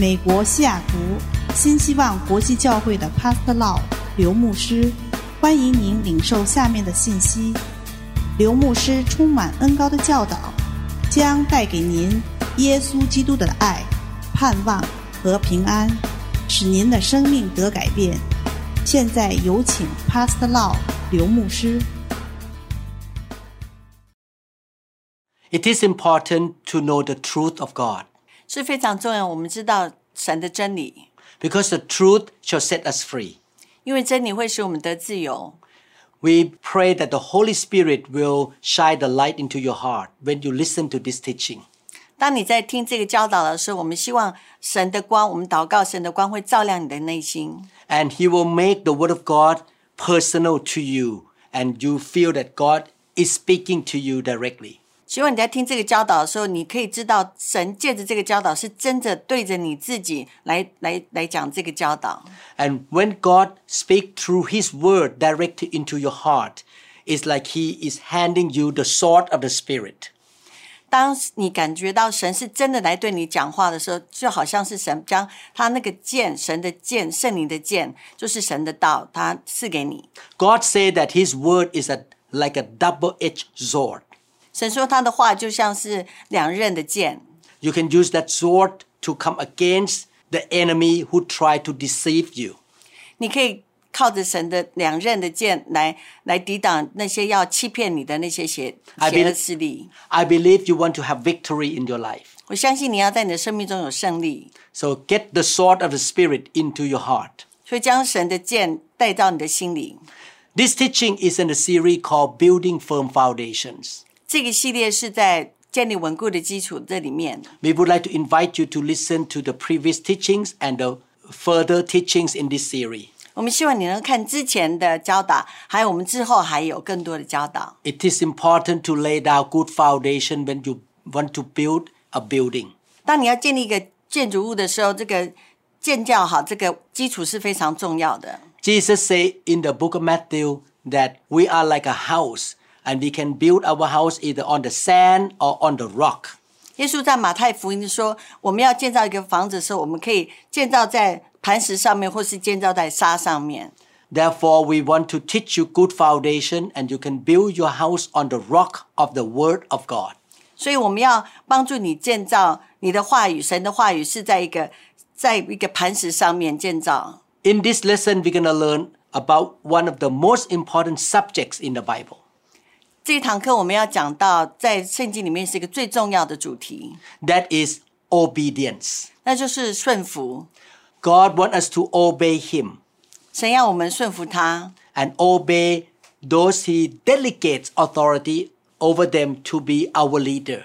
美国西雅图新希望国际教会的 Pastor Law 刘牧师，欢迎您领受下面的信息。刘牧师充满恩膏的教导，将带给您耶稣基督的爱、盼望和平安，使您的生命得改变。现在有请 Pastor Law 刘牧师。It is important to know the truth of God. 是非常重要。我们知道神的真理， because the truth shall set us free. 因为真理会使我们得自由。 We pray that the Holy Spirit will shine the light into your heart when you listen to this teaching. 当你在听这个教导的时候，我们希望神的光，我们祷告神的光会照亮你的内心， And He will make the Word of God personal to you, and you feel that God is speaking to you directly. 希望你在听这个教导的时候，你可以知道神借着这个教导是真的对着你自己来来来讲这个教导。 And when God speaks through His Word directly into your heart, it's like He is handing you the sword of the Spirit. 当你感觉到神是真的来对你讲话的时候，就好像是神将他那个剑，神的剑，圣灵的剑，就是神的道，他赐给你。 God said that His Word is a, like a double-edged sword. 神说他的话就像是两刃的剑， You can use that sword to come against the enemy who try to deceive you. 你可以靠着神的两刃的剑来来抵挡那些要欺骗你的那些邪 I 邪恶 believe- 势力。 I believe you want to have victory in your life. 我相信你要在你的生命中有胜利， So get the sword of the Spirit into your heart. 所以将神的剑带到你的心里。 This teaching is in a series called Building Firm Foundations. 这个系列是在建立稳固的基础这里面。 We would like to invite you to listen to the previous teachings and the further teachings in this series. 我们希望你能看之前的教导，还有我们之后还有更多的教导。 It is important to lay down good foundation when you want to build a building. 当你要建立一个建筑物的时候，这个建教好，这个基础是非常重要的。 Jesus said in the book of Matthew that we are like a house and we can build our house either on the sand or on the rock. 耶稣在马太福音说，我们要建造一个房子的时候，我们可以建造在磐石上面，或是建造在沙上面。 Therefore, we want to teach you good foundation and you can build your house on the rock of the word of God. 所以我们要帮助你建造你的话语，神的话语是在一个在一个磐石上面建造。 In this lesson, we're going to learn about one of the most important subjects in the Bible. 这一堂课我们要讲到，在圣经里面是一个最重要的主题， That is obedience. 那就是顺服。 God wants us to obey Him 神要我们顺服他， and obey those He delegates authority over them to be our leader.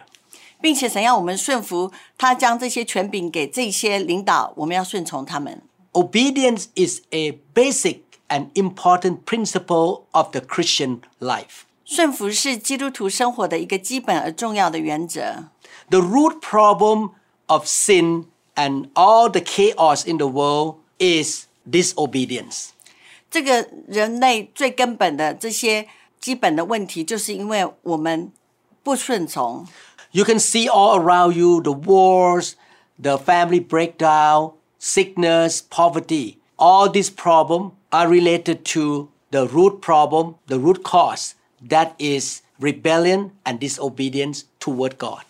并且神要我们顺服他，将这些权柄给这些领导，我们要顺从他们。 Obedience is a basic and important principle of the Christian life. 顺服是基督徒生活的一个基本而重要的原则。 The root problem of sin and all the chaos in the world is disobedience. 这个人类最根本的这些基本的问题，就是因为我们不顺从。 You can see all around you the wars, the family breakdown, sickness, poverty. All these problems are related to the root problem, the root cause that is rebellion and disobedience toward God.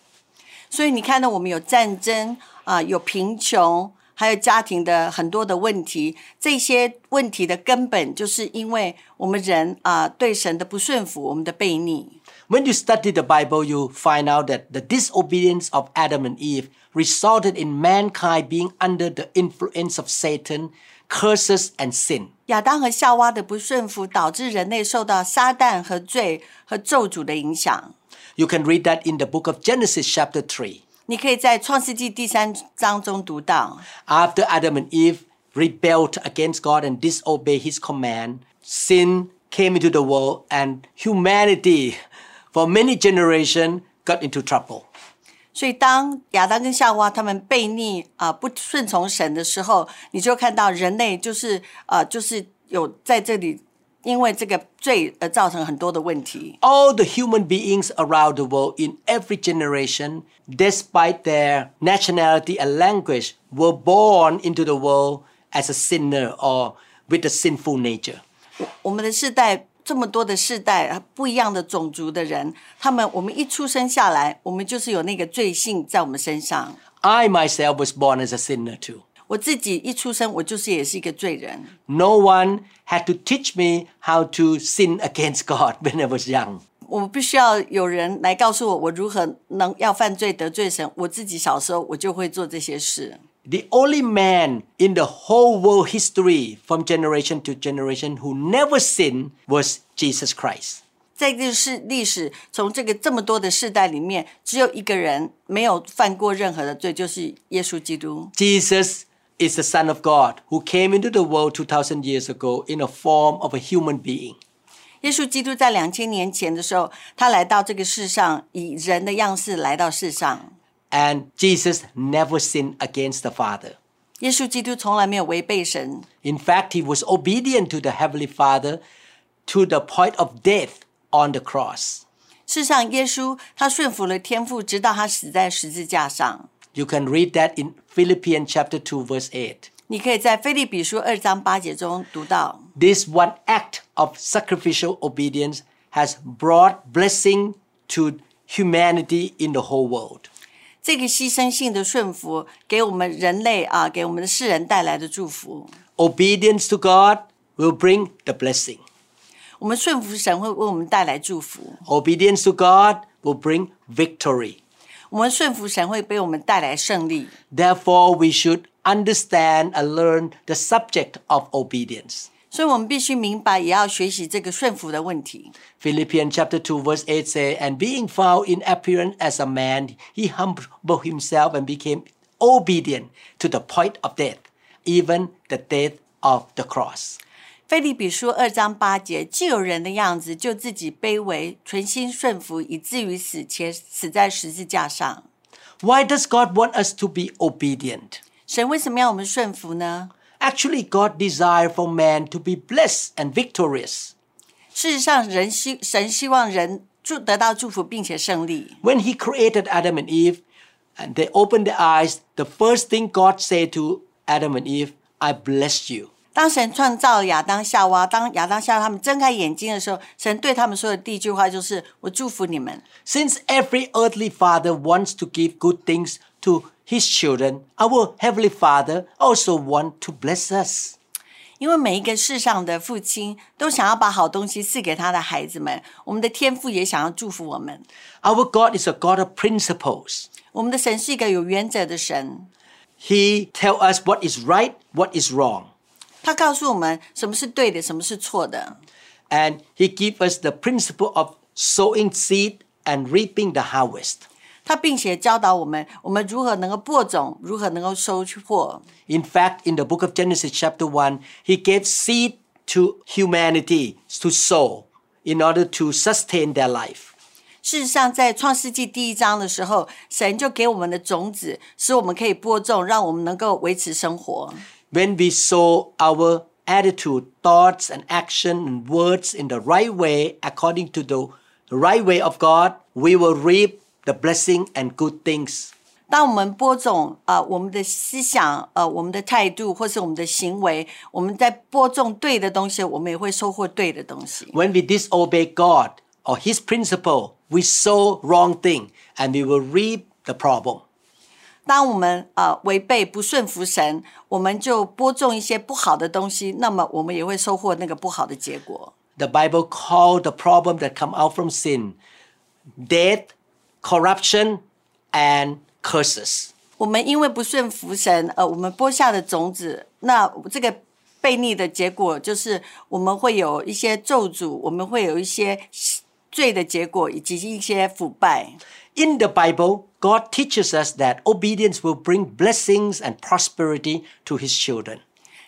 所以你看到我们有战争啊、有贫穷，还有家庭的很多的问题。这些问题的根本，就是因为我们人啊、对神的不顺服，我们的悖逆。 When you study the Bible, you find out that the disobedience of Adam and Eve resulted in mankind being under the influence of Satan, curses and sin you can read that in the book of Genesis chapter three. three。你可以在创世记第三章中读到。After Adam and Eve rebelled against God and disobeyed His command, sin came into the world, and humanity, for many generations, got into trouble. 所以当亚当跟夏娃他们悖逆啊、不顺从神的时候，你就看到人类就是呃就是有在这里 因为这个罪而造成很多的问题。 All the human beings around the world in every generation, despite their nationality and language, were born into the world as a sinner or with a sinful nature. 我们的世代 这么多的世代不一样的种族的人，他们我们一出生下来，我们就是有那个罪性在我们身上。I myself was born as a sinner too. 我自己一出生，我就是也是一个罪人。No one had to teach me how to sin against God when I was young. 我必须要有人来告诉我，我如何能要犯罪得罪神。我自己小时候我就会做这些事。The only man in the whole world history from generation to generation who never sinned was Jesus Christ. 在这是历史，从这个这么多的世代里面，只有一个人没有犯过任何的罪，就是耶稣基督。 Jesus is the Son of God who came into the world 2,000 years ago in a form of a human being. 耶稣基督在两千年前的时候，他来到这个世上，以人的样式来到世上。 and Jesus never sinned against the Father. In fact, he was obedient to the Heavenly Father to the point of death on the cross. 事实上，耶稣他顺服了天父，直到他死在十字架上。You can read that in Philippians chapter two, verse eight. 你可以在腓立比书二章八节中读到：This one act of sacrificial obedience has brought blessing to humanity in the whole world. 这个牺牲性的顺服，给我们人类啊，给我们的世人带来的祝福。 Obedience to God will bring the blessing. 我们顺服神会为我们带来祝福， Obedience to God will bring victory. 我们顺服神会为我们带来胜利。 Therefore, we should understand and learn the subject of obedience. 所以我们必须明白，也要学习这个顺服的问题。Philippians chapter 2 verse 8 say, And being found in appearance as a man, he humbled himself and became obedient to the point of death, even the death of the cross. 腓立比书二章八节，既有人的样子，就自己卑微，存心顺服，以至于死，且死在十字架上。Why does God want us to be obedient? 神为什么要我们顺服呢？Actually, God desires for man to be blessed and victorious. 事实上，人希神希望人祝得到祝福，并且胜利。 When he created Adam and Eve and they opened their eyes, the first thing God said to Adam and Eve, I bless you. 当神创造亚当夏娃，当亚当夏娃他们睁开眼睛的时候，神对他们说的第一句话就是：“我祝福你们。 Since every earthly father wants to give good things to his children, our heavenly Father also wants to bless us. ”因为每一个世上的父亲都想要把好东西赐给他的孩子们，我们的天父也想要祝福我们。 Our God is a God of principles. 我们的神是一个有原则的神， He tells us what is right, what is wrong. 他告诉我们什么是对的，什么是错的。 And he gives us the principle of sowing seed and reaping the harvest. 他并且教导我们，我们如何能够播种，如何能够收获。In fact, in the book of Genesis, chapter one, he gave seed to humanity to sow in order to sustain their life. 事实上，在创世记第一章的时候，神就给我们的种子，使我们可以播种，让我们能够维持生活。When we sow our attitude, thoughts, and action and words in the right way, according to the right way of God, we will reap the blessing and good things. 当我们播种啊、呃我们的思想、呃，我们的态度，或是我们的行为，我们在播种对的东西，我们也会收获对的东西。 When we disobey God or His principle, we sow wrong thing and we will reap the problem. 当我们呃违背不顺服神，我们就播种一些不好的东西，那么我们也会收获那个不好的结果。 The Bible called the problem that come out from sin death, corruption, and curses. 我们因为不顺服神，呃，我们播下的种子，那这个悖逆的结果就是我们会有一些咒诅，我们会有一些罪的结果，以及一些腐败。 In the Bible, God teaches us that obedience will bring blessings and prosperity to His children.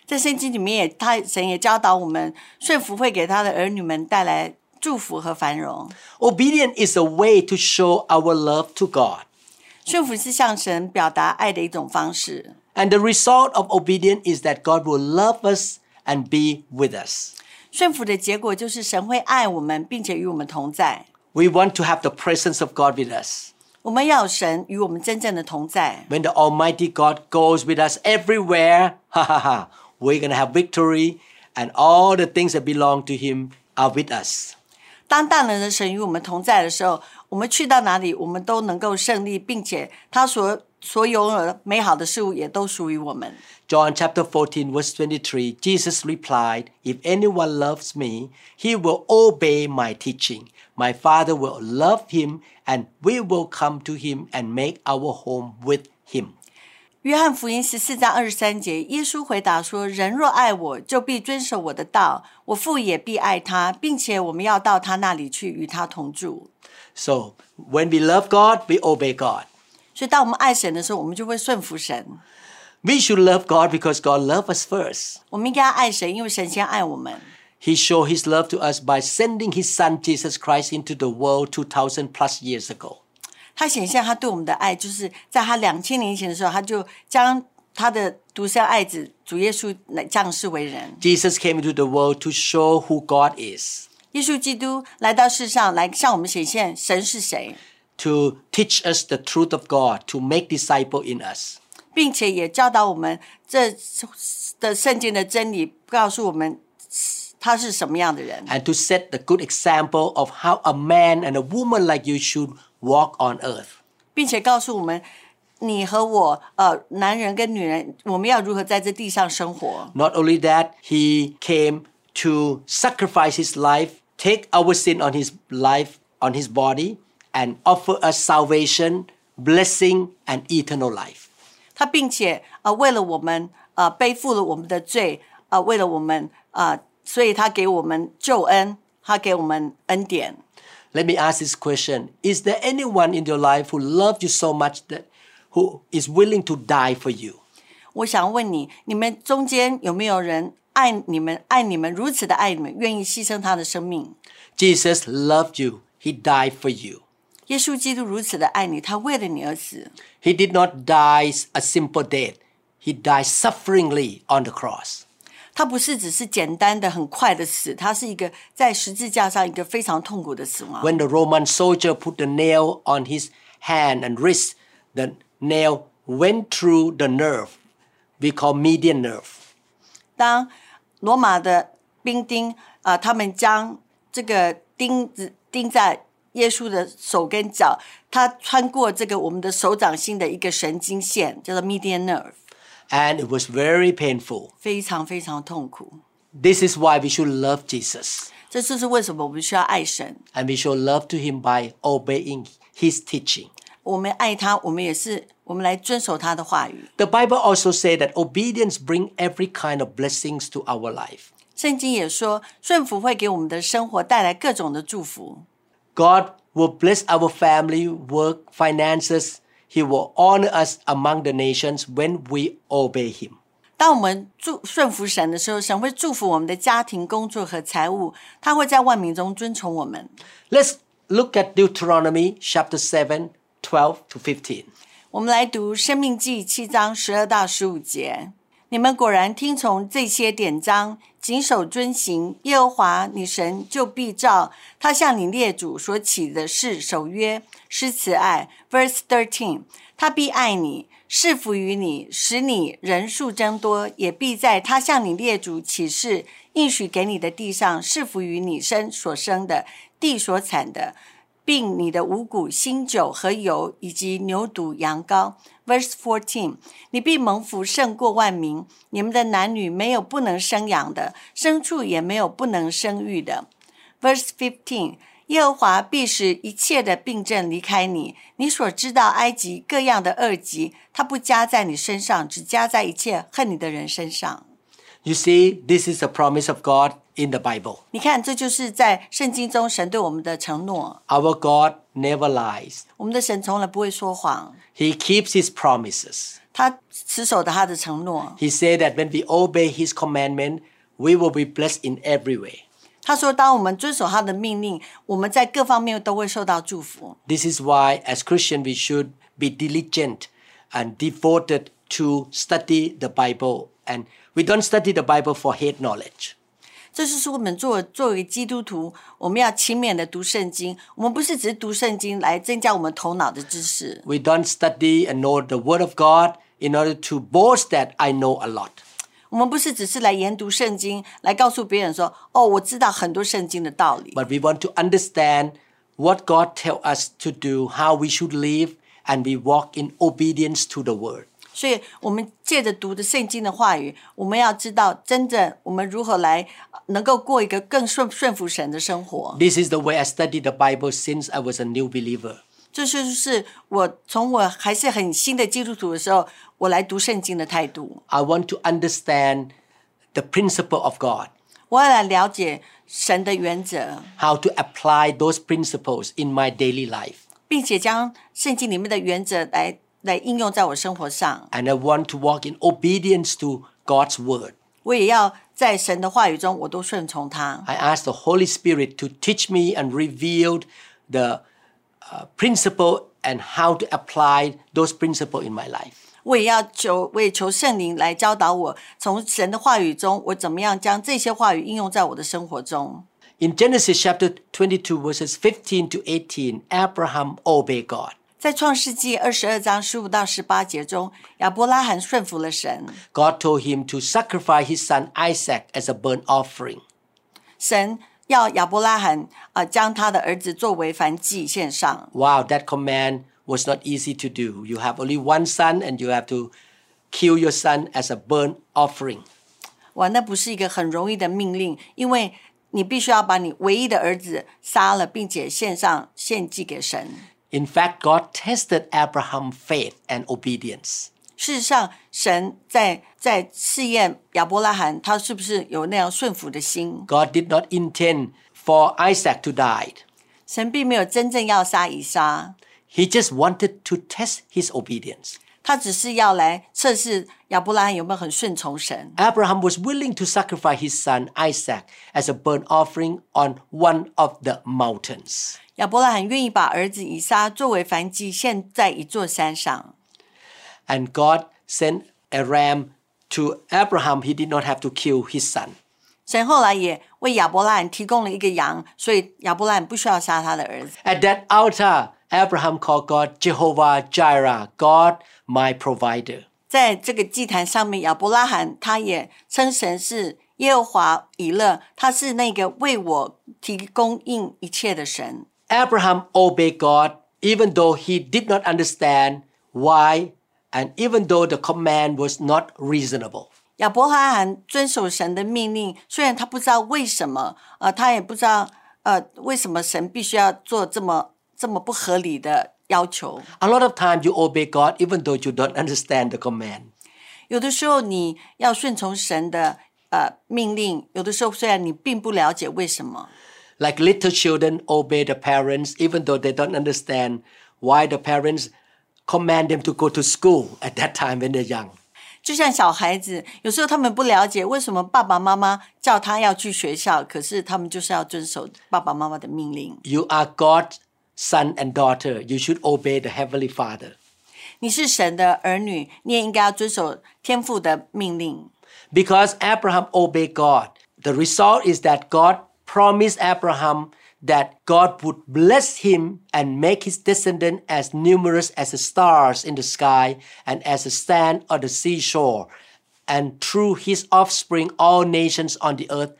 在圣经里面也，他神也教导我们，顺服会给他的儿女们带来 祝福和繁荣。 Obedience is a way to show our love to God. 顺服是向神表达爱的一种方式。 And the result of obedience is that God will love us and be with us. 顺服的结果就是神会爱我们，并且与我们同在。 We want to have the presence of God with us. 我们要有神与我们真正的同在。 When the Almighty God goes with us everywhere, ha ha ha, we're going to have victory and all the things that belong to Him are with us. 当大能的神与我们同在的时候，我们去到哪里，我们都能够胜利，并且他所所拥有的美好的事物也都属于我们。 John chapter 14, verse 23, Jesus replied, If anyone loves me, he will obey my teaching. My Father will love him, and we will come to him and make our home with him. 约翰福音十四章二十三节，耶稣回答说：“人若爱我，就必遵守我的道，我父也必爱他，并且我们要到他那里去，与他同住。 So, when we love God, we obey God. ”所以，当我们爱神的时候，我们就会顺服神。 We should love God because God loved us first. 我们应该要爱神，因为神先爱我们。 He showed his love to us by sending his son Jesus Christ into the world 2000 plus years ago. 他显现他对我们的爱，就是在他两千年前的时候，他就将他的独生爱子主耶稣来降世为人。 Jesus came into the world to show who God is, 耶稣基督来到世上，来向我们显现神是谁， to teach us the truth of God, to make disciple in us. 并且也教导我们这的圣经的真理，告诉我们他是什么样的人， and to set the good example of how a man and a woman like you should walk on earth. 并且告诉我们你和我，呃，男人跟女人，我们要如何在这地上生活。 Not only that, he came to sacrifice his life, take our sin on his life, on his body, and offer us salvation, blessing, and eternal life. 他并且呃为了我们呃背负了我们的罪，呃为了我们呃，所以他给我们救恩，他给我们恩典。 Let me ask this question Is there anyone in your life who loved you so much that who is willing to die for you? 我想问你，你们中间有没有人爱你们，爱你们如此的爱你们，愿意牺牲他的生命？ Jesus loved you, he died for you. 耶稣基督如此的爱你，他为了你而死， He did not die a simple death, he died sufferingly on the cross. 他不是只是简单的很快的死，他是一个在十字架上一个非常痛苦的死亡。When the Roman soldier put the nail on his hand and wrist, the nail went through the nerve we call median nerve. 当罗马的兵丁啊、呃他们将这个钉子钉在耶稣的手跟脚，他穿过这个我们的手掌心的一个神经线，叫做 median nerve，And it was very painful. 非常非常痛苦。 This is why we should love Jesus. 这就是为什么我们需要爱神。 And we should love to him by obeying his teaching. 我们爱他，我们也是我们来遵守他的话语。 The Bible also says that obedience brings every kind of blessings to our life. 圣经也说，顺服会给我们的生活带来各种的祝福。 God will bless our family, work, finances. he will honor us among the nations when we obey Him. 当我们祝顺服神的时候，神会祝福我们的家庭、工作和财务，他会在万民中尊崇我们。Let's look at Deuteronomy chapter seven, twelve to 15. 我们来读《申命记》七章十二到十五节。你们果然听从这些典章，谨守遵行，耶和华你神就必照他向你列祖所起的誓守约，施慈爱。Verse thirteen，他必爱你，赐福于你，使你人数增多，也必在他向你列祖起誓应许给你的地上赐福于你生所生的地所产的。并你的五谷、新酒和油，以及牛犊、羊羔。Verse fourteen，你必蒙福胜过万民。你们的男女没有不能生养的，牲畜也没有不能生育的。Verse fifteen，耶和华必使一切的病症离开你。你所知道埃及各样的恶疾，他不加在你身上，只加在一切恨你的人身上。You see, this is the promise of God in the Bible. 你看，这就是在圣经中神对我们的承诺。 Our God never lies, 我们的神从来不会说谎。 He keeps His promises. 他持守的他的承诺。 He said that when we obey His commandment, we will be blessed in every way. 他说，当我们遵守他的命令，我们在各方面都会受到祝福。 This is why, as Christians, we should be diligent and devoted to study the Bible. And we don't study the Bible for head knowledge. 这就是我们作作为基督徒，我们要勤勉的读圣经。我们不是只是读圣经来增加我们头脑的知识， We don't study and know the Word of God in order to boast that I know a lot. 我们不是只是来研读圣经，来告诉别人说：“哦，我知道很多圣经的道理。 But we want to understand what God tells us to do, how we should live, and we walk in obedience to the Word. ” 所以，我们借着读的圣经的话语，我们要知道真正我们如何来呃能够过一个更顺顺服神的生活。This is the way I studied the Bible since I was a new believer. 这就是我从我还是很新的基督徒的时候，我来读圣经的态度。I want to understand the principle of God, 我要来了解神的原则，how to apply those principles in my daily life. 并且将圣经里面的原则来来应用在我生活上。 And I want to walk in obedience to God's Word. 我也要在神的话语中，我都顺从他。 I ask the Holy Spirit to teach me and reveal the uh, principle and how to apply those principles in my life. 我也要求，我也求圣灵来教导我，从神的话语中，我怎么样将这些话语应用在我的生活中。 In Genesis chapter 22, verses 15 to 18, Abraham obeyed God. 在创世纪二十二章十五到十八节中，亚伯拉罕顺服了神， God told him to sacrifice his son Isaac as a burnt offering. 神要亚伯拉罕啊、呃将他的儿子作为燔祭献上。 Wow, that command was not easy to do. You have only one son and you have to kill your son as a burnt offering. 哇，那不是一个很容易的命令，因为你必须要把你唯一的儿子杀了，并且献上献祭给神。 In fact, God tested Abraham's faith and obedience. 事实上，神在在试验亚伯拉罕，他是不是有那样顺服的心？ God did not intend for Isaac to die. 神并没有真正要杀以撒， He just wanted to test his obedience. 他只是要来测试亚伯拉罕有没有很顺从神。 Abraham was willing to sacrifice his son Isaac as a burnt offering on one of the mountains. 亚伯拉罕愿意把儿子以撒作为燔祭献在一座山上。 And God sent a ram to Abraham. He did not have to kill his son. 神后来也为亚伯拉罕提供了一个羊，所以亚伯拉罕不需要杀他的儿子。 At that altar, Abraham called God Jehovah Jireh, God my provider. 在这个祭坛上面，亚伯拉罕他也称神是耶和华以勒，他是那个为我提供应一切的神。 Abraham obeyed God even though he did not understand why and even though the command was not reasonable. 亚伯拉罕遵守神的命令，虽然他不知道为什么，呃，他也不知道呃为什么神必须要做这么这么不合理的要求。 A lot of times you obey God even though you don't understand the command. 有的时候你要顺从神的呃命令，有的时候虽然你并不了解为什么， Like little children obey the parents even though they don't understand why the parents command them to go to school at that time when they're young. 就像小孩子，有时候他们不了解为什么爸爸妈妈叫他要去学校，可是他们就是要遵守爸爸妈妈的命令。 You are God's son and daughter. You should obey the Heavenly Father. 你是神的儿女，你也应该要遵守天父的命令。 Because Abraham obeyed God, the result is that God promised Abraham that God would bless him and make his descendant as numerous as the stars in the sky and as the sand on the seashore. And through his offspring, all nations on the earth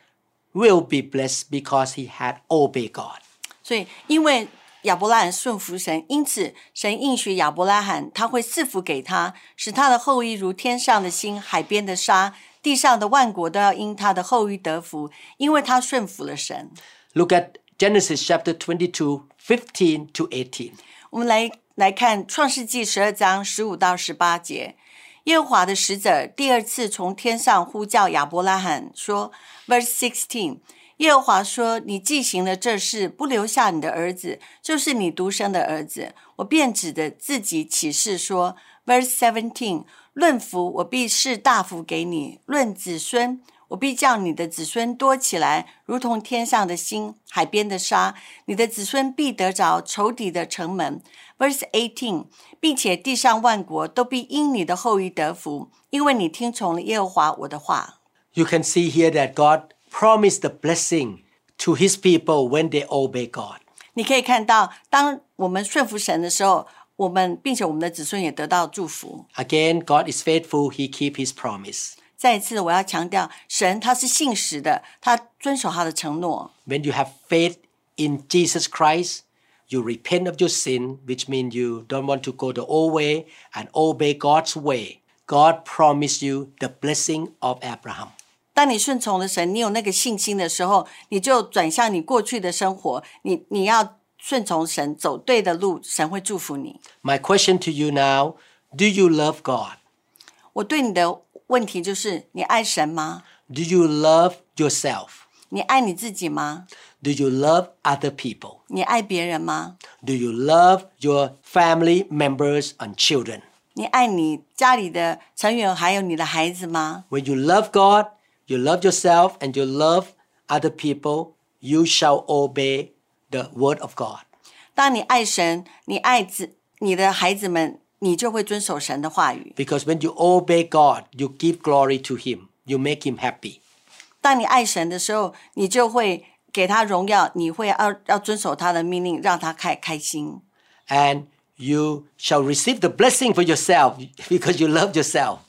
will be blessed because he had obeyed God. 所以，因为 亚伯拉罕顺服神，因此神应许亚伯拉罕，他会赐福给他，使他的后裔如天上的星、海边的沙，地上的万国都要因他的后裔得福，因为他顺服了神。Look at Genesis chapter twenty-two, fifteen to eighteen. 我们来来看创世纪十二章十五到十八节，耶和华的使者第二次从天上呼叫亚伯拉罕说，verse sixteen。耶和华说：“你既行了这事，不留下你的儿子，就是你独生的儿子，我便指着自己起誓说，verse seventeen。论福，我必是大福给你；论子孙，我必叫你的子孙多起来，如同天上的星、海边的沙。你的子孙必得着仇敌的城门。Verse eighteen，并且地上万国都必因你的后裔得福，因为你听从了耶和华我的话。You can see here that God promised the blessing to his people when they obey God. 你可以看到，当我们顺服神的时候，我们并且我们的子孙也得到祝福。 Again, God is faithful, he keep his promise. 再一次，我要强调，神他是信实的，他遵守他的承诺。 When you have faith in Jesus Christ, you repent of your sin, which means you don't want to go the old way and obey God's way. God promised you the blessing of Abraham. 当你顺从了神，你有那个信心的时候，你就转向你过去的生活，你你要顺从神，走对的路，神会祝福你。 My question to you now do you love God? 我对你的问题就是：你爱神吗？ Do you love yourself? 你爱你自己吗？ Do you love other people? 你爱别人吗？ Do you love your family members and children? 你爱你家里的成员还有你的孩子吗？ When you love God, you love yourself, and you love other people, you shall obey the word of God. 当你爱神，你爱子你的孩子们，你就会遵守神的话语。 Because when you obey God, you give glory to Him, you make Him happy. 当你爱神的时候，你就会给他荣耀，你会要要遵守他的命令，让他开开心。 And you shall receive the blessing for yourself because you love yourself.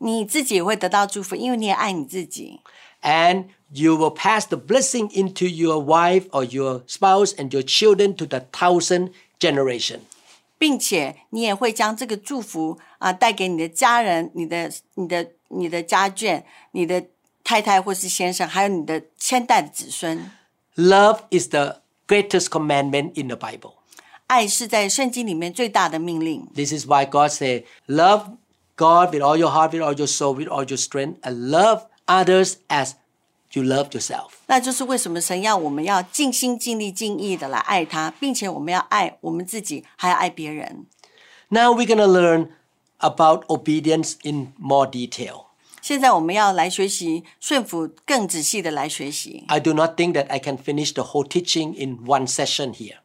你自己也会得到祝福，因为你也爱你自己。 And you will pass the blessing into your wife or your spouse and your children to the thousand generation. 并且你也会将这个祝福啊带给你的家人、你的、你的、你的家眷、你的太太或是先生，还有你的千代的子孙。 Love is the greatest commandment in the Bible. 爱是在圣经里面最大的命令， This is why God said, Love God with all your heart, with all your soul, with all your strength, and love others as you love yourself. 那就是为什么神要我们要尽心尽力尽意的来爱他，并且我们要爱我们自己，还要爱别人。 Now we're going to learn about obedience in more detail. 现在我们要来学习顺服，更仔细的来学习。 I do not think that I can finish the whole teaching in one session here.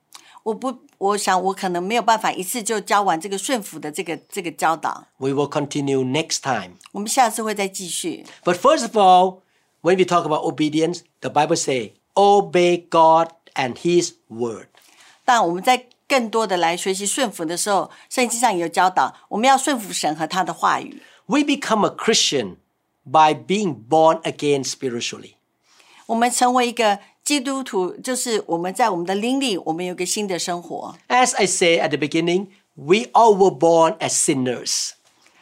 我不，我想我可能没有办法一次就教完这个顺服的这个这个教导。 We will continue next time. 我们下次会再继续。 But first of all, when we talk about obedience, the Bible says, obey God and His word. 但我们在更多的来学习顺服的时候，圣经上也有教导，我们要顺服神和他的话语。 We become a Christian by being born again spiritually. 我们成为一个 基督徒，就是我们在我们的灵里，我们有一个新的生活。 As I say at the beginning, we all were born as sinners.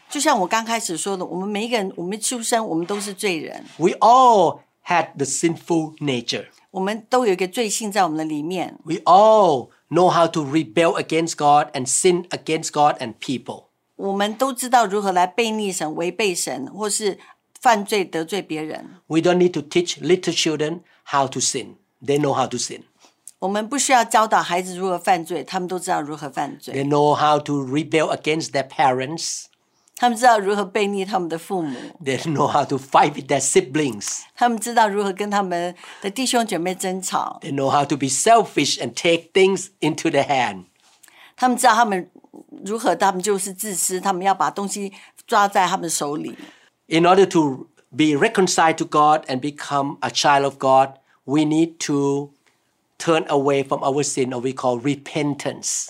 就像我刚开始说的，我们每一个人，我们出生，我们都是罪人， We all had the sinful nature. 我们都有一个罪性在我们的里面。 We all know how to rebel against God and sin against God and people. 我们都知道如何来背逆神、违背神，或是 犯罪得罪别人。We don't need to teach little children how to sin. They know how to sin. 我们不需要教导孩子如何犯罪，他们都知道如何犯罪 They，know how to rebel against their parents. 他们知道如何背逆他们的父母，They know how to fight with their siblings. 他们知道如何跟他们的弟兄姐妹争吵，They know how to be selfish and take things into their hand. 他们知道他们如何，他们就是自私，他们要把东西抓在他们手里。In order to be reconciled to God and become a child of God, we need to turn away from our sin, or we call repentance.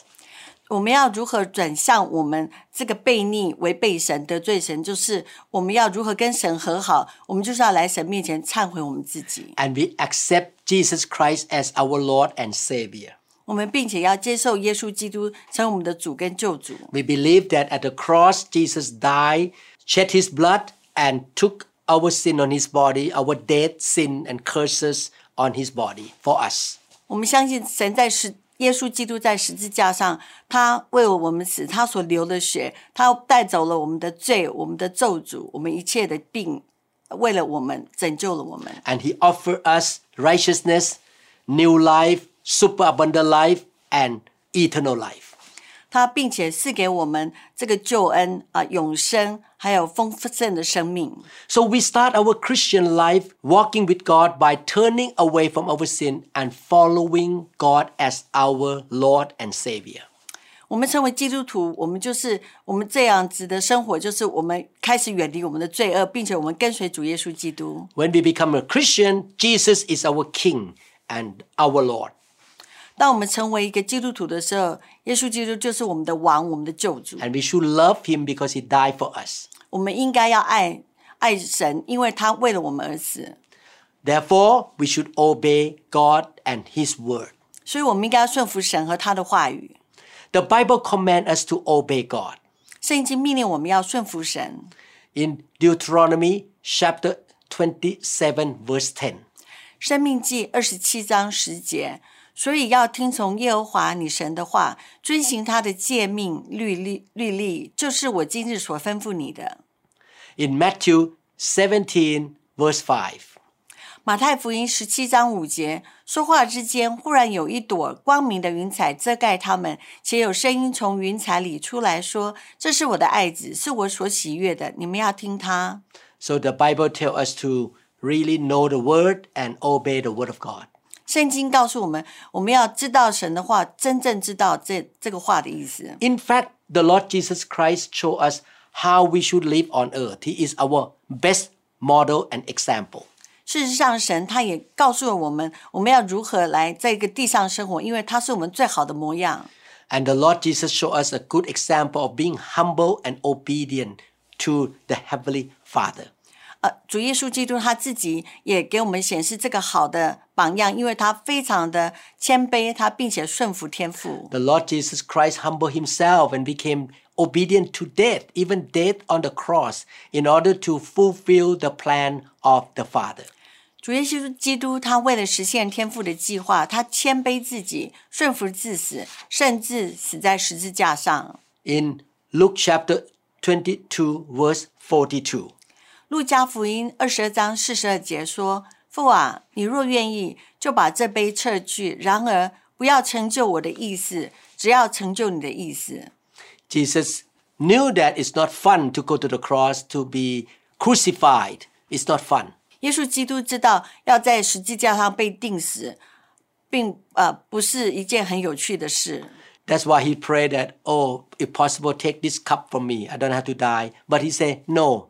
我们要如何转向我们这个悖逆、违背神、得罪神？就是我们要如何跟神和好？我们就是要来神面前忏悔我们自己。 And we accept Jesus Christ as our Lord and Savior. 我们并且要接受耶稣基督成为我们的主跟救主。 We believe that at the cross, Jesus died, shed his blood, and took our sin on his body, our dead sin and curses on his body for us. 我们相信神在十耶稣基督在十字架上，他为我们死，他所流的血，他带走了我们的罪、我们的咒诅、我们一切的病，为了我们拯救了我们。 And he offered us righteousness, new life, superabundant life, and eternal life. 他并且赐给我们这个救恩啊、永生，还有丰盛的生命。So we start our Christian life walking with God by turning away from our sin and following God as our Lord and Savior. 我们成为基督徒，我们就是我们这样子的生活，就是我们开始远离我们的罪恶，并且我们跟随主耶稣基督。When we become a Christian, Jesus is our King and our Lord. 当我们成为一个基督徒的时候，耶稣基督就是我们的王，我们的救主。 And we should love him because he died for us. 我们应该要爱爱神，因为他为了我们而死， Therefore, we should obey God and his word. 所以我们应该要顺服神和他的话语。 The Bible commands us to obey God. 圣经命令我们要顺服神。 In Deuteronomy chapter 27, verse 10. 生命记二十七章十节， 所以要听从耶和华你神的话，遵行他的诫命律例律例，就是我今日所吩咐你的。 In Matthew 17, verse 5. 马太福音十七章五节，说话之间，忽然有一朵光明的云彩遮盖他们，且有声音从云彩里出来说：“这是我的爱子，是我所喜悦的，你们要听他。 So the Bible tells us to really know the word and obey the word of God. ” 圣经告诉我们，我们要知道神的话，真正知道这这个话的意思。 In fact, the Lord Jesus Christ showed us how we should live on earth. He is our best model and example. 事实上，神他也告诉了我们，我们要如何来在这个地上生活，因为他是我们最好的模样。 And the Lord Jesus showed us a good example of being humble and obedient to the Heavenly Father. 呃，主耶稣基督他自己也给我们显示这个好的榜样，因为他非常的谦卑，他并且顺服天父。 The Lord Jesus Christ humbled himself and became obedient to death, even death on the cross, in order to fulfill the plan of the Father. 主耶稣基督他为了实现天父的计划，他谦卑自己，顺服至死，甚至死在十字架上。 In Luke chapter 22, verse 42. 路加福音二十二章四十二节说：“父啊，你若愿意，就把这杯撤去；然而不要成就我的意思，只要成就你的意思。” Jesus knew that it's not fun to go to the cross to be crucified. It's not fun. 耶稣基督知道要在十字架上被钉死，并呃不是一件很有趣的事。 That's why he prayed that, oh, if possible, take this cup from me. I don't have to die. But he said, no,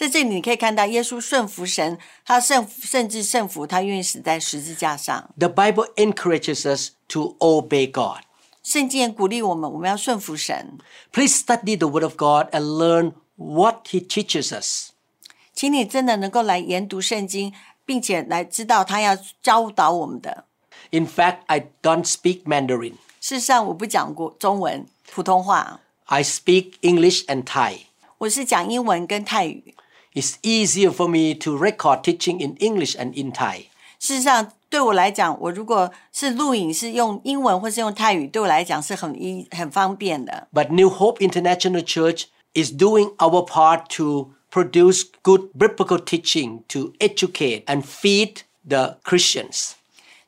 在这里你可以看到，耶稣顺服神，他圣甚至圣服，他愿意死在十字架上。 The Bible encourages us to obey God. 圣经也鼓励我们，我们要顺服神。 Please study the Word of God and learn what He teaches us. 请你真的能够来研读圣经，并且来知道他要教导我们的。 In fact, I don't speak Mandarin. 事实上，我不讲过中文、普通话， I speak English and Thai. 我是讲英文跟泰语。 It's easier for me to record teaching in English and in Thai. 事实上，对我来讲，我如果是录影是用英文或是用泰语，对我来讲是很一很方便的。 But New Hope International Church is doing our part to produce good biblical teaching to educate and feed the Christians.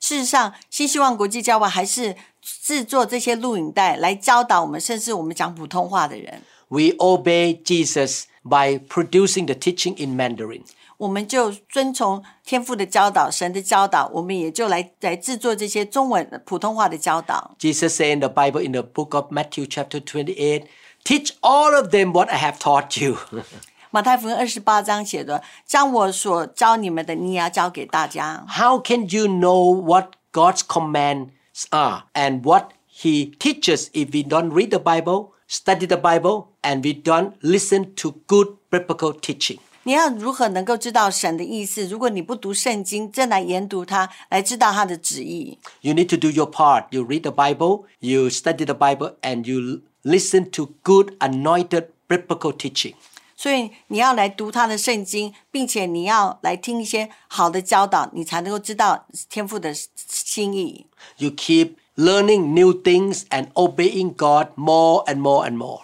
事实上，新希望国际教会还是制作这些录影带来教导我们，甚至我们讲普通话的人， We obey Jesus by producing the teaching in Mandarin. 我们就遵从天父的教导、神的教导，我们也就来来制作这些中文普通话的教导。 Jesus said in the Bible in the book of Matthew chapter 28, teach all of them what I have taught you. 马太福音二十八章写的：“将我所教你们的，你也要教给大家。 How can you know what God's commands are and what He teaches if we don't read the Bible, study the Bible, and we don't listen to good biblical teaching? 你要如何能够知道神的意思？如果你不读圣经，正来研读它，来知道它的旨意。 You need to do your part. You read the Bible, you study the Bible, and you listen to good, anointed biblical teaching. 所以你要来读他的圣经，并且你要来听一些好的教导，你才能够知道天父的心意。 You keep learning new things and obeying God more and more and more.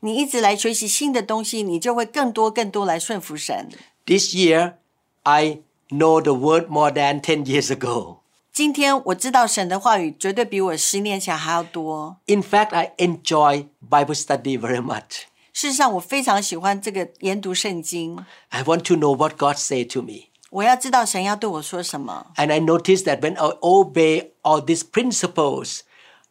你一直来学习新的东西，你就会更多更多来顺服神。 This year, I know the word more than 10 years ago. 今天我知道神的话语绝对比我十年前还要多。 In fact, I enjoy Bible study very much. 事实上，我非常喜欢这个研读圣经。 I want to know what God said to me. 我要知道神要对我说什么。 And I noticed that when I obey all these principles,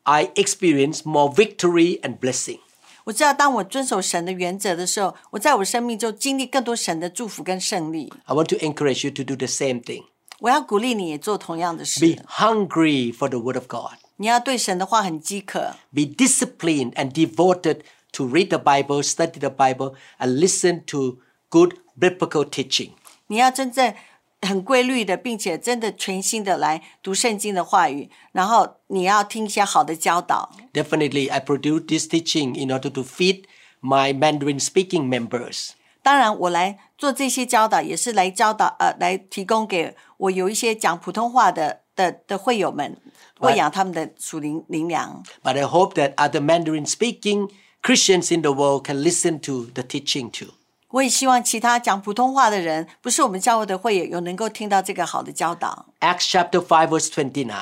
I experience more victory and blessing. 我知道，当我遵守神的原则的时候，我在我生命中经历更多神的祝福跟胜利。 I want to encourage you to do the same thing. 我要鼓励你也做同样的事 Be。hungry for the Word of God. 你要对神的话很饥渴， Be disciplined and devoted to read the Bible, study the Bible, and listen to good biblical teaching. 你要真正很规律的，并且真的全心的来读圣经的话语，然后你要听一些好的教导。 Definitely, I produce this teaching in order to feed my Mandarin speaking members. 当然，我来做这些教导，也是来教导呃，来提供给我有一些讲普通话的的的会友们，喂养他们的属灵灵粮。 But I hope that other Mandarin speaking Christians in the world can listen to the teaching too. 我也希望其他讲普通话的人，不是我们教会的会友，有能够听到这个好的教导。 Acts chapter 5, verse 29.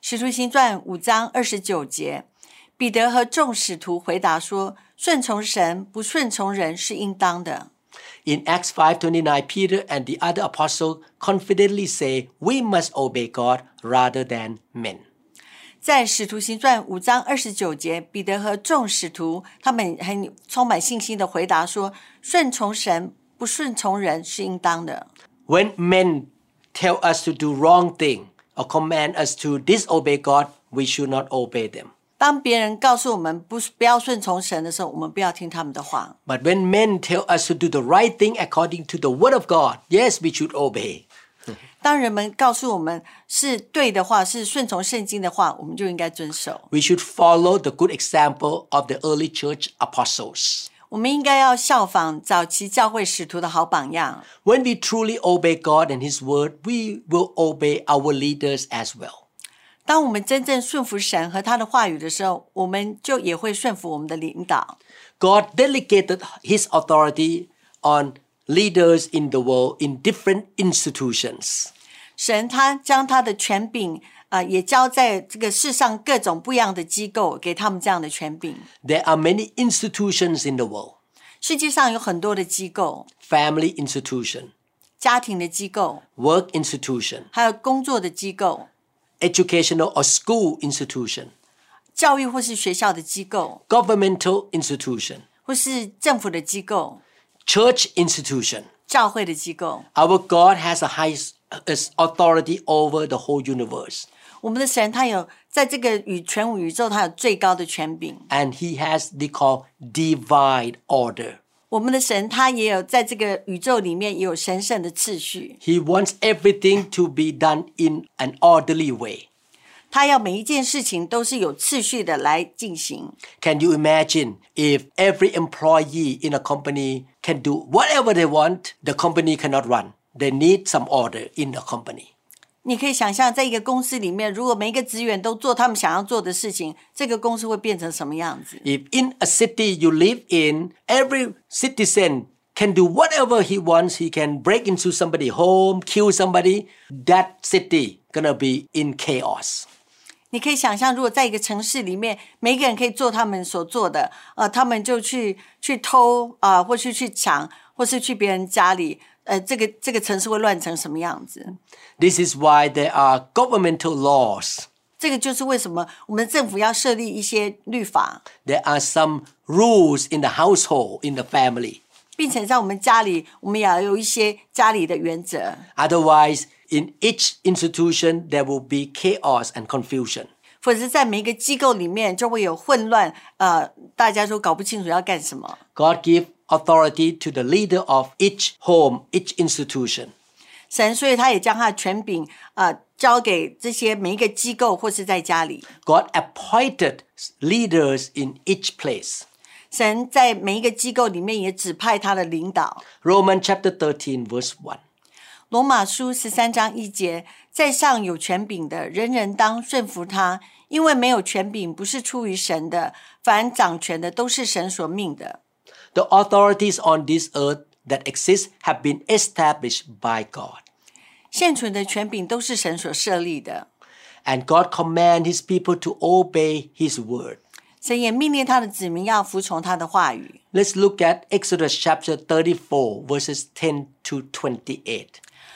使徒行传五章二十九节，彼得和众使徒回答说：“顺从神，不顺从人是应当的。 In Acts 5:29, Peter and the other apostle confidently say, "We must obey God rather than men." ”在使徒行传五章二十九节，彼得和众使徒他们很充满信心的回答说：“ 顺从神，不顺从人是应当的。 When men tell us to do wrong thing or command us to disobey God, we should not obey them. 当别人告诉我们不不要顺从神的时候，我们不要听他们的话。 But when men tell us to do the right thing according to the word of God, yes, we should obey. 当人们告诉我们是对的话，是顺从圣经的话，我们就应该遵守。 We should follow the good example of the early church apostles. 我们应该要效仿早期教会使徒的好榜样。 When we truly obey God and His word, we will obey our leaders as well. 当我们真正顺服神和他的话语的时候，我们就也会顺服我们的领导。 God delegated His authority on leaders in the world in different institutions. 神他将他的权柄 啊、呃也交在这个世上各种不一样的机构，给他们这样的权柄。There are many institutions in the world 世界上有很多的机构，family institution, 家庭的机构，work institution, 还有工作的机构，educational or school institution, 教育或是学校的机构，governmental institution, 或是政府的机构，church institution. 教会的机构。Our God has a highest authority over the whole universe, 我们的神他有在这个宇全宇宙，他有最高的权柄。 and He has the called divine order. 我们的神他也有在这个宇宙里面也有神圣的次序， He wants everything to be done in an orderly way. 他要每一件事情都是有次序的来进行。 Can you imagine if every employee in a company can do whatever they want? The company cannot run. They need some order in the company. 你可以想象，在一个公司里面，如果每一个职员都做他们想要做的事情，这个公司会变成什么样子？If in a city you live in, every citizen can do whatever he wants. He can break into somebody's home, kill somebody. That city gonna be in chaos. 你可以想象，如果在一个城市里面，每一个人可以做他们所做的，呃，他们就去去偷啊、或是去抢，或是去别人家里，呃，这个这个城市会乱成什么样子？This is why there are governmental laws. 这个就是为什么我们政府要设立一些律法，There are some rules in the household, in the family. 并且在我们家里，我们也要有一些家里的原则。Otherwise, in each institution, there will be chaos and confusion. 否则，在每一个机构里面就会有混乱，呃，大家都搞不清楚要干什么。God give authority to the leader of each home, each institution. 神，所以他也将他的权柄，呃，交给这些每一个机构或是在家里。 God appointed leaders in each place. 神在每一个机构里面也指派他的领导。 Romans chapter 13, verse 1. 罗马书十三章一节，在上有权柄的，人人当顺服他，因为没有权柄不是出于神的，凡掌权的都是神所命的。 The authorities on this earth that exist have been established by God. 现存的权柄都是神所设立的， And God command his people to obey his word. 神也命令他的子民要服从他的话语。 Let's look at Exodus chapter 34, verses 10 to 28.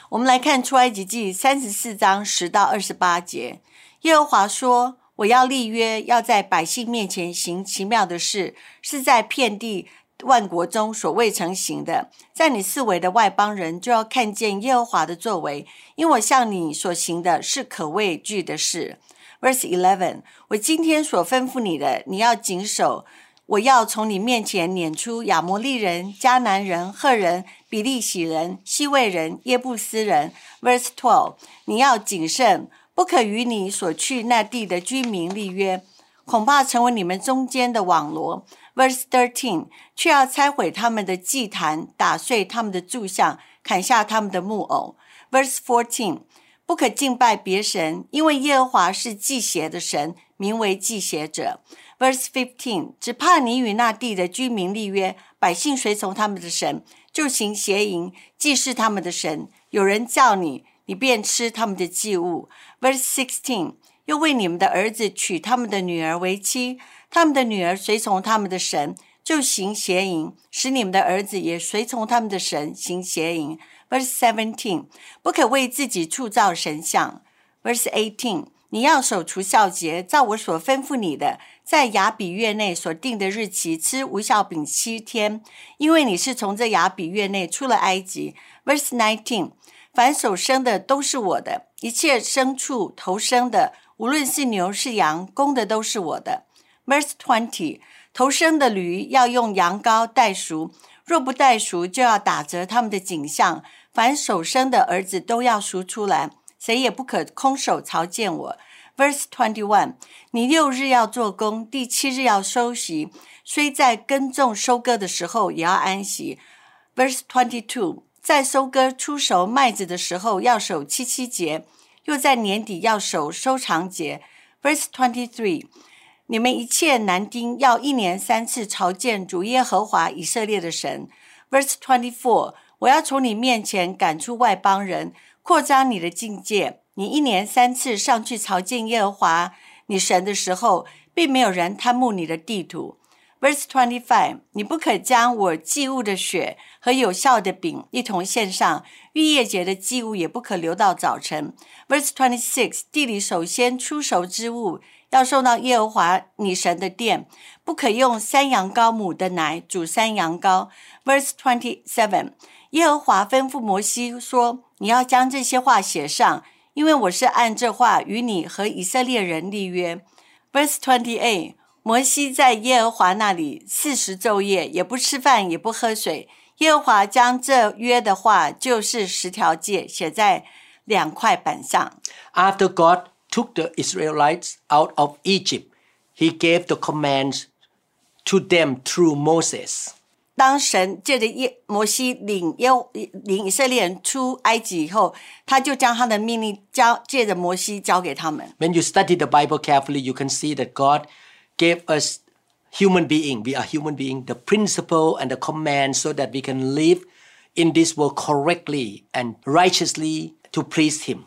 我们来看出埃及记三十四章十到二十八节，耶和华说：“我要立约，要在百姓面前行奇妙的事，是在遍地 万国中所未曾行的。在你四围的外邦人就要看见耶和华的作为，因我向你所行的是可畏惧的事。” Verse eleven，我今天所吩咐你的，你要谨守。我要从你面前撵出亚摩利人、迦南人、赫人、比利洗人、西魏人、耶布斯人。Verse twelve，你要谨慎，不可与你所去那地的居民立约，恐怕成为你们中间的网罗。Verse thirteen，却要拆毁他们的祭坛，打碎他们的柱像，砍下他们的木偶。Verse fourteen，不可敬拜别神，因为耶和华是祭邪的神，名为祭邪者。Verse fifteen，只怕你与那地的居民立约，百姓随从他们的神，就行邪淫，祭祀他们的神。有人叫你，你便吃他们的祭物。Verse sixteen，又为你们的儿子娶他们的女儿为妻，他们的女儿随从他们的神，就行邪淫，使你们的儿子也随从他们的神行邪淫。Verse seventeen，不可为自己铸造神像。Verse eighteen，你要守除孝节，照我所吩咐你的，在雅比月内所定的日期吃无酵饼七天，因为你是从这雅比月内出了埃及。Verse nineteen，凡手生的都是我的，一切牲畜头生的，无论是牛是羊，公的都是我的。Verse twenty，头生的驴要用羊羔代赎，若不代赎，就要打折他们的景象。凡手生的儿子都要赎出来，谁也不可空手朝见我。Verse twenty one，你六日要做工，第七日要休息，虽在耕种收割的时候也要安息。Verse twenty two，在收割出熟麦子的时候要守七七节，又在年底要守收藏节。Verse twenty three，你们一切男丁要一年三次朝见主耶和华以色列的神。Verse twenty four，我要从你面前赶出外邦人，扩张你的境界。你一年三次上去朝见耶和华你神的时候，并没有人贪慕你的地图。Verse twenty five，你不可将我祭物的血和有效的饼一同献上，逾越节的祭物也不可留到早晨。Verse twenty six，地里首先出熟之物要送到耶和华你神的殿，不可用山羊羔母的奶煮山羊羔。Verse twenty seven，耶和华吩咐摩西说：“你要将这些话写上，因为我是按这话与你和以色列人立约。” Verse twenty eight，摩西在耶和华那里四十昼夜，也不吃饭，也不喝水。耶和华将这约的话，就是十条诫，写在两块板上。After God took the Israelites out of Egypt, he gave the commands to them through Moses. 当神借着耶摩西领耶领以色列人出埃及以后，他就将他的命令交借着摩西交给他们。 When you study the Bible carefully, you can see that God gave us human being. We are human being, the principle and the command so that we can live in this world correctly and righteously to please Him.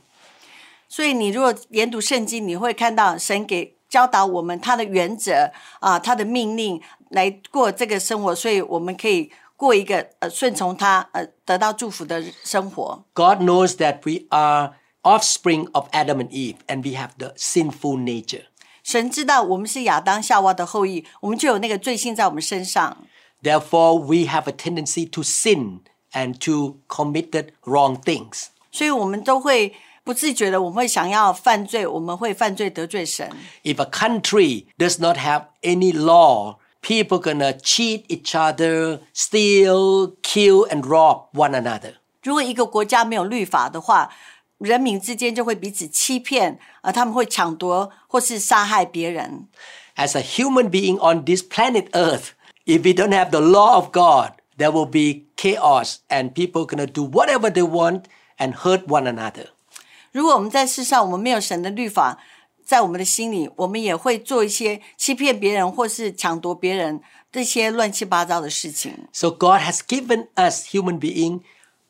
所以你如果研读圣经，你会看到神给教导我们他的原则啊，他的命令来过这个生活，所以我们可以过一个呃顺从他呃得到祝福的生活。God knows that we are offspring of Adam and Eve and we have the sinful nature. 神知道我们是亚当夏娃的后裔，我们就有那个罪性在我们身上，Therefore, we have a tendency to sin and to committed wrong things. 所以我们都会不自觉的，我们会想要犯罪，我们会犯罪得罪神。 If a country does not have any law, people gonna cheat each other, steal, kill, and rob one another. 如果一个国家没有律法的话，人民之间就会彼此欺骗，啊，他们会抢夺或是杀害别人。 As a human being on this planet Earth, if we don't have the law of God, there will be chaos and people gonna do whatever they want and hurt one another. 如果我们在世上我们没有神的律法， 在我们的心里，我们也会做一些欺骗别人或是抢夺别人这些乱七八糟的事情。 So God has given us human being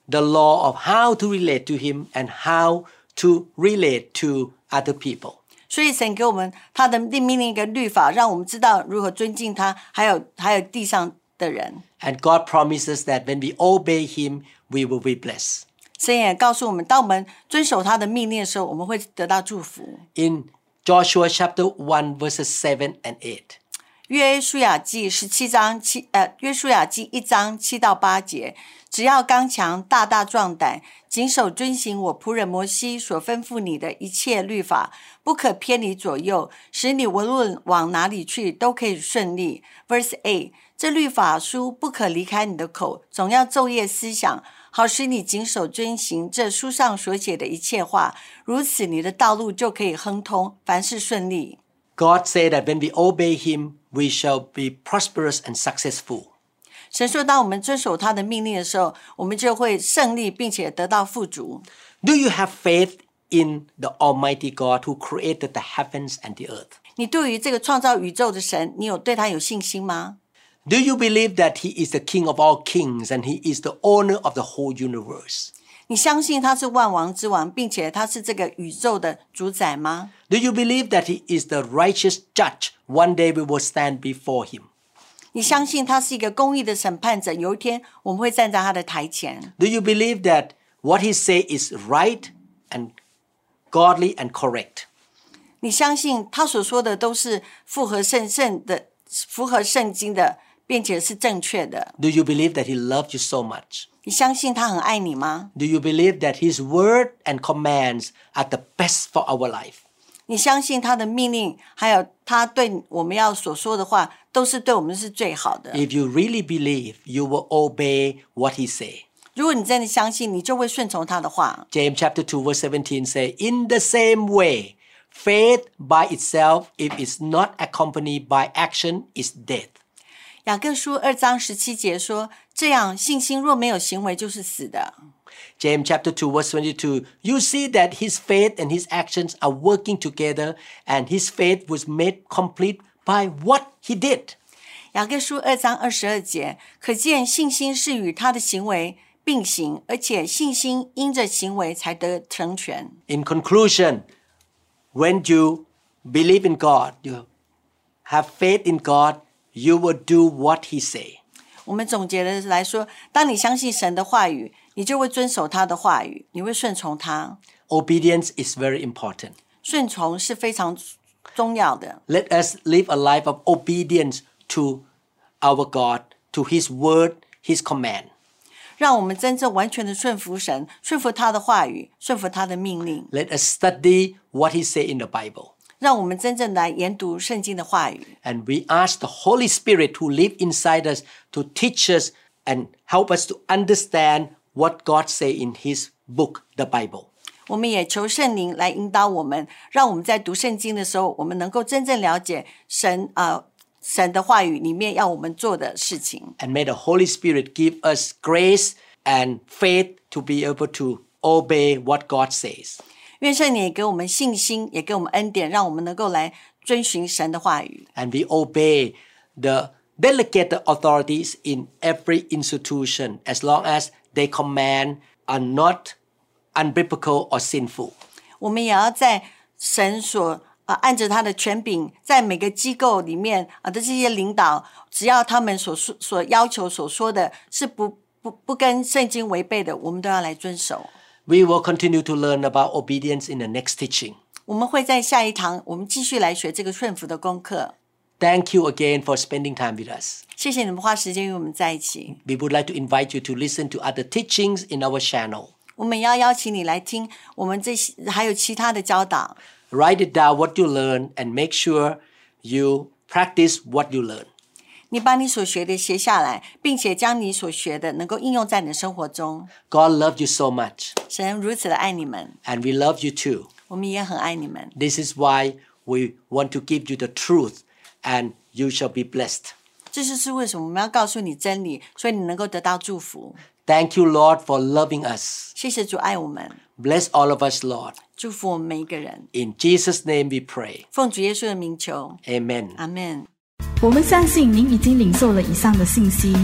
the law of how to relate to him and how to relate to other people. 所以神给我们他的命令一个律法，让我们知道如何尊敬他，还有还有地上的人。 And God promises that when we obey him, we will be blessed. 神也告诉我们，当我们遵守他的命令的时候，我们会得到祝福。In Joshua chapter one Verse Seven and eight，约书亚记十七章七呃，约书亚记一章七到八节，只要刚强、大大壮胆，谨守遵行我仆人摩西所吩咐你的一切律法，不可偏离左右，使你无论往哪里去都可以顺利。Verse eight，这律法书不可离开你的口，总要昼夜思想，好使你谨守遵行这书上所写的一切话，如此你的道路就可以亨通，凡事顺利。 God said that when we obey him, we shall be prosperous and successful. 神说，当我们遵守他的命令的时候，我们就会胜利，并且得到富足。 Do you have faith in the Almighty God who created the heavens and the earth? 你对于这个创造宇宙的神，你有对他有信心吗？ Do you believe that He is the King of all kings and He is the owner of the whole universe? 你相信他是万王之王，并且他是这个宇宙的主宰吗？ Do you believe that He is the righteous judge? One day we will stand before Him. 你相信他是一个公义的审判者，有一天我们会站在他的台前。 Do you believe that what He say is right and godly and correct? 你相信他所说的都是符合圣圣的、符合圣经的， 并且是正确的。 Do you believe that He loved you so much? 你相信他很爱你吗？ Do you believe that His word and commands are the best for our life? 你相信他的命令，还有他对我们要所说的话，都是对我们是最好的。 If you really believe, you will obey what He say. 如果你真的相信，你就会顺从他的话。 James chapter 2 verse 17 say, In the same way, faith by itself, if it's not accompanied by action, is death. 雅各书二章十七节说：“这样，信心若没有行为，就是死的。 James chapter 2 verse 22, you see that his faith and his actions are working together and his faith was made complete by what he did. ”雅各书二章二十二节，可见信心是与他的行为并行，而且信心因着行为才得成全。 In conclusion, when you believe in God, you have faith in God, you will do what he say. 我们总结的来说，当你相信神的话语，你就会遵守他的话语，你会顺从他。 Obedience is very important. 顺从是非常重要的。 Let us live a life of obedience to our God, to His word, His command. 让我们真正完全的顺服神，顺服他的话语，顺服他的命令， Let us study what He say in the Bible. 让我们真正来研读圣经的话语。 And we ask the Holy Spirit who live inside us to teach us and help us to understand what God say in His book, the Bible. 我们也求圣灵来引导我们，让我们在读圣经的时候，我们能够真正了解神啊、呃神的话语里面要我们做的事情。 And may the Holy Spirit give us grace and faith to be able to obey what God says. 愿圣灵也给我们信心，也给我们恩典，让我们能够来遵循神的话语。 and we obey the delegated authorities in every institution as long as they command are not unbiblical or sinful. 我们也要在神所啊、按着他的权柄，在每个机构里面啊的这些领导，只要他们所说所要求所说的是不不不跟圣经违背的，我们都要来遵守。 We will continue to learn about obedience in the next teaching. 我们会在下一堂，我们继续来学这个顺服的功课。 Thank you again for spending time with us. 谢谢你们花时间与我们在一起。 We would like to invite you to listen to other teachings in our channel. 我们也要邀请你来听我们这些还有其他的教导。 Write it down what you learn and make sure you practice what you learn. 你把你所学的写下来，并且将你所学的能够应用在你的生活中。 God loved you so much, 神如此的爱你们， and we love you too. 我们也很爱你们。 This is why we want to give you the truth, and you shall be blessed. 这就是为什么我们要告诉你真理，所以你能够得到祝福。 Thank you, Lord, for loving us. 谢谢主爱我们， Bless all of us, Lord. 祝福我们每一个人。 In Jesus' name we pray. 奉主耶稣的名求， Amen. 阿门。 我们相信您已经领受了以上的信息。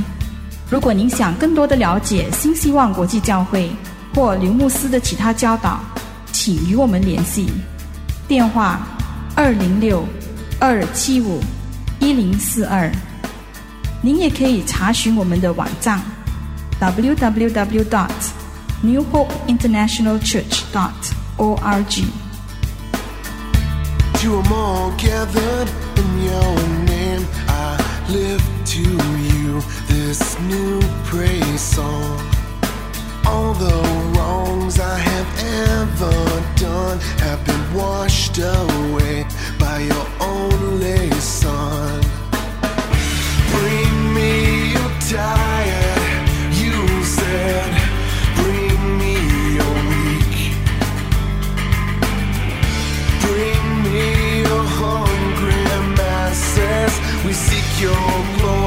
如果您想更多的了解新希望国际教会或刘牧师的其他教导，请与我们联系。电话：二零六二七五一零四二。您也可以查询我们的网站 www dot New Hope International Church dot org。To 'em all gathered in your name, I lift to you this new praise song. All the wrongs I have ever done have been washed away by your only Son. Bring me your tired, We seek your glory.